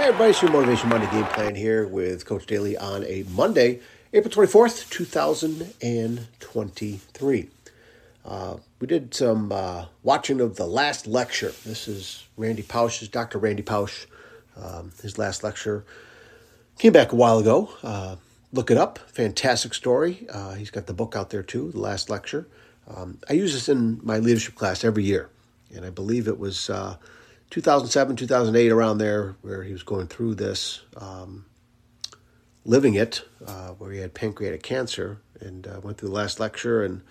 everybody, it's your Motivation Monday game plan here with Coach Daly on a Monday, April 24th, 2023. Uh, we did some uh, watching of the last lecture. This is Randy Pausch's, Dr. Randy Pausch, um, his last lecture. Came back a while ago. Uh, look it up. Fantastic story. Uh, he's got the book out there too, the last lecture. Um, I use this in my leadership class every year, and I believe it was uh, 2007, 2008, around there, where he was going through this, um, living it, uh, where he had pancreatic cancer, and uh, went through the last lecture, and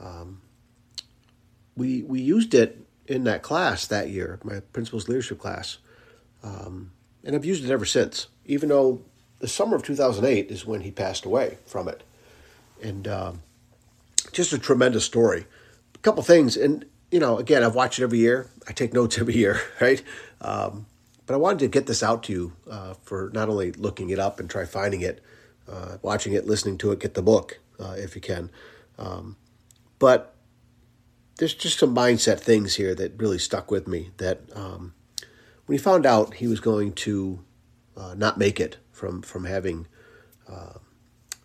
um, we we used it in that class that year, my principal's leadership class, um, and I've used it ever since. Even though the summer of 2008 is when he passed away from it, and um, just a tremendous story. A couple things, and you know, again, I've watched it every year. I take notes every year, right? Um, but I wanted to get this out to you uh, for not only looking it up and try finding it, uh, watching it, listening to it, get the book uh, if you can. Um, but there's just some mindset things here that really stuck with me. That um, when he found out he was going to uh, not make it from from having uh,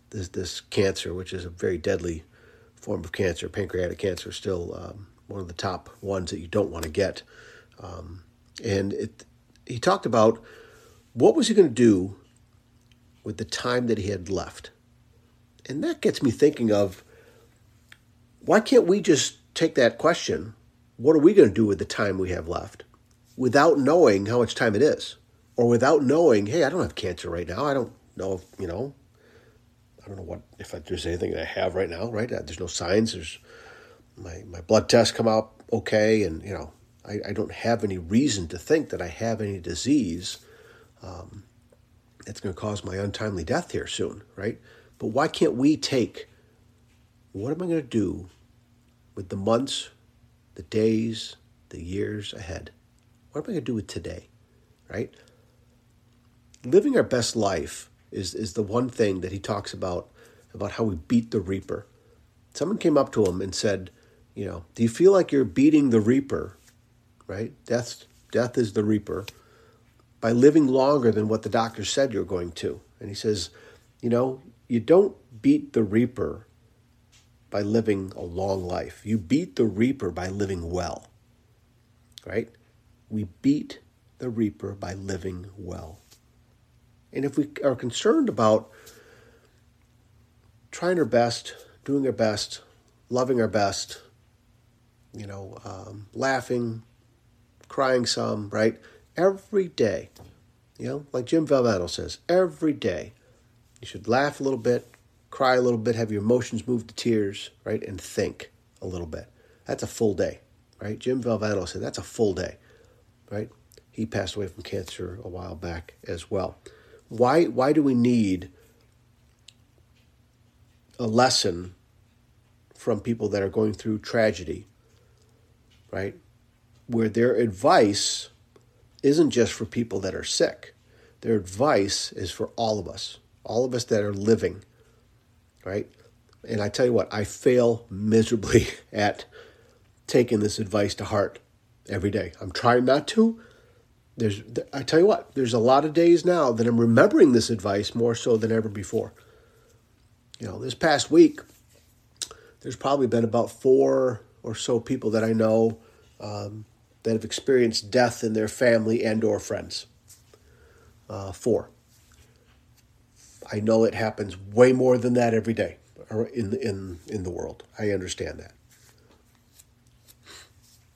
this this cancer, which is a very deadly form of cancer, pancreatic cancer, still um, one of the top ones that you don't want to get. Um, and it, he talked about what was he going to do with the time that he had left. And that gets me thinking of why can't we just take that question, what are we going to do with the time we have left, without knowing how much time it is, or without knowing, hey, I don't have cancer right now. I don't know if, you know, I don't know what, if there's anything that I have right now, right? There's no signs. There's, my, my blood tests come out okay, and you know I, I don't have any reason to think that I have any disease um, that's going to cause my untimely death here soon, right? But why can't we take what am I going to do with the months, the days, the years ahead? What am I going to do with today, right? Living our best life is is the one thing that he talks about about how we beat the reaper. Someone came up to him and said, you know, do you feel like you're beating the reaper, right? Death, death is the reaper by living longer than what the doctor said you're going to. And he says, you know, you don't beat the reaper by living a long life. You beat the reaper by living well, right? We beat the reaper by living well. And if we are concerned about trying our best, doing our best, loving our best, you know, um, laughing, crying some, right? Every day, you know, like Jim Valvano says, every day you should laugh a little bit, cry a little bit, have your emotions move to tears, right? And think a little bit. That's a full day, right? Jim Valvano said that's a full day, right? He passed away from cancer a while back as well. Why, why do we need a lesson from people that are going through tragedy right? Where their advice isn't just for people that are sick, their advice is for all of us, all of us that are living, right? And I tell you what, I fail miserably at taking this advice to heart every day. I'm trying not to. There's, I tell you what, there's a lot of days now that I'm remembering this advice more so than ever before. You know, this past week, there's probably been about four or so people that I know um, that have experienced death in their family and or friends. Uh, four. I know it happens way more than that every day in in in the world. I understand that,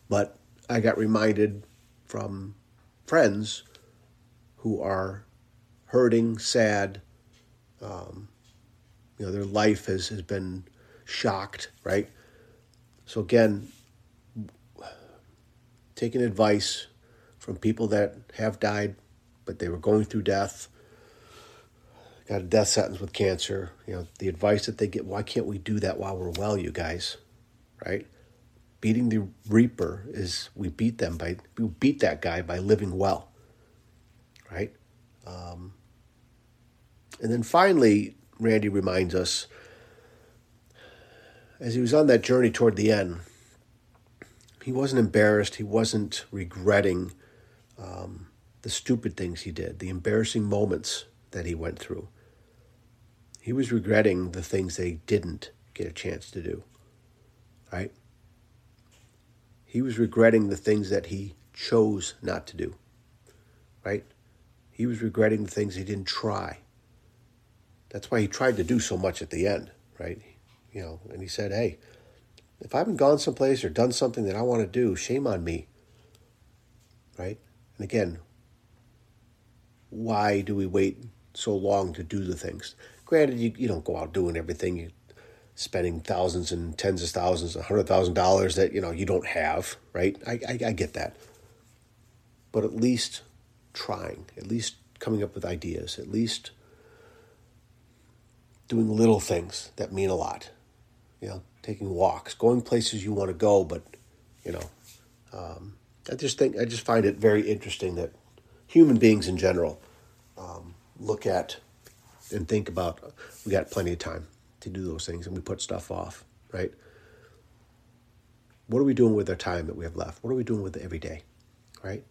but I got reminded from friends who are hurting, sad. Um, you know, their life has has been shocked, right? So again, taking advice from people that have died, but they were going through death, got a death sentence with cancer. You know, the advice that they get, why can't we do that while we're well, you guys? Right? Beating the reaper is we beat them by we beat that guy by living well. Right? Um, and then finally, Randy reminds us as he was on that journey toward the end, he wasn't embarrassed. He wasn't regretting um, the stupid things he did, the embarrassing moments that he went through. He was regretting the things they didn't get a chance to do. Right? He was regretting the things that he chose not to do. Right? He was regretting the things he didn't try. That's why he tried to do so much at the end, right? You know, and he said, "Hey, if I haven't gone someplace or done something that I want to do, shame on me." Right? And again, why do we wait so long to do the things? Granted, you, you don't go out doing everything. You spending thousands and tens of thousands, a hundred thousand dollars that you know you don't have, right? I, I, I get that, but at least trying, at least coming up with ideas, at least doing little things that mean a lot. You know, taking walks, going places you want to go, but you know, um, I just think I just find it very interesting that human beings in general um, look at and think about. We got plenty of time to do those things, and we put stuff off, right? What are we doing with our time that we have left? What are we doing with it every day, right?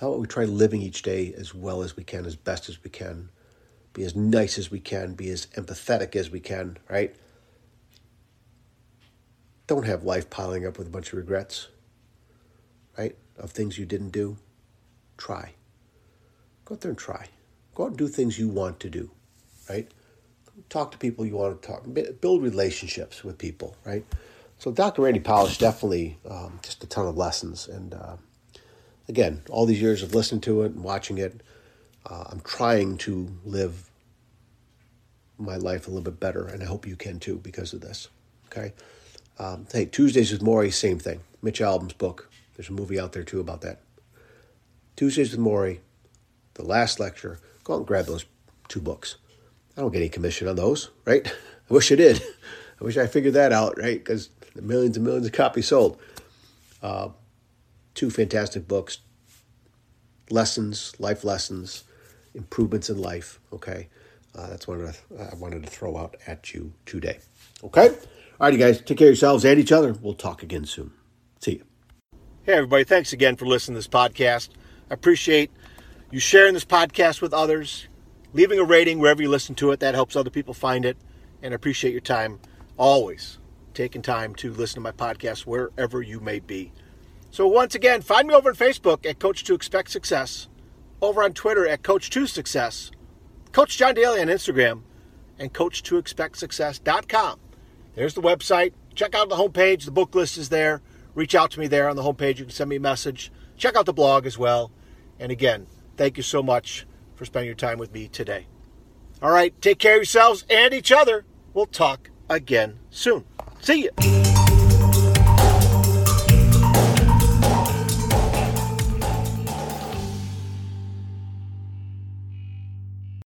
How about we try living each day as well as we can, as best as we can, be as nice as we can, be as empathetic as we can, right? Don't have life piling up with a bunch of regrets, right? Of things you didn't do. Try. Go out there and try. Go out and do things you want to do, right? Talk to people you want to talk. Build relationships with people, right? So Dr. Randy Pausch definitely um, just a ton of lessons, and uh, again, all these years of listening to it and watching it, uh, I'm trying to live my life a little bit better, and I hope you can too because of this. Okay. Um, hey, Tuesdays with Morrie, same thing. Mitch Albom's book. There's a movie out there too about that. Tuesdays with Morrie, the last lecture. Go out and grab those two books. I don't get any commission on those, right? I wish I did. I wish I figured that out, right? Because millions and millions of copies sold. Uh, two fantastic books lessons, life lessons, improvements in life. Okay. Uh, that's what I wanted to throw out at you today. Okay. All right, you guys, take care of yourselves and each other. We'll talk again soon. See you. Hey, everybody. Thanks again for listening to this podcast. I appreciate you sharing this podcast with others, leaving a rating wherever you listen to it. That helps other people find it. And I appreciate your time always taking time to listen to my podcast wherever you may be. So once again, find me over on Facebook at Coach to Expect Success, over on Twitter at Coach to Success, Coach John Daly on Instagram, and Coach to Expect Success.com. There's the website. Check out the homepage. The book list is there. Reach out to me there on the homepage. You can send me a message. Check out the blog as well. And again, thank you so much for spending your time with me today. All right, take care of yourselves and each other. We'll talk again soon. See you.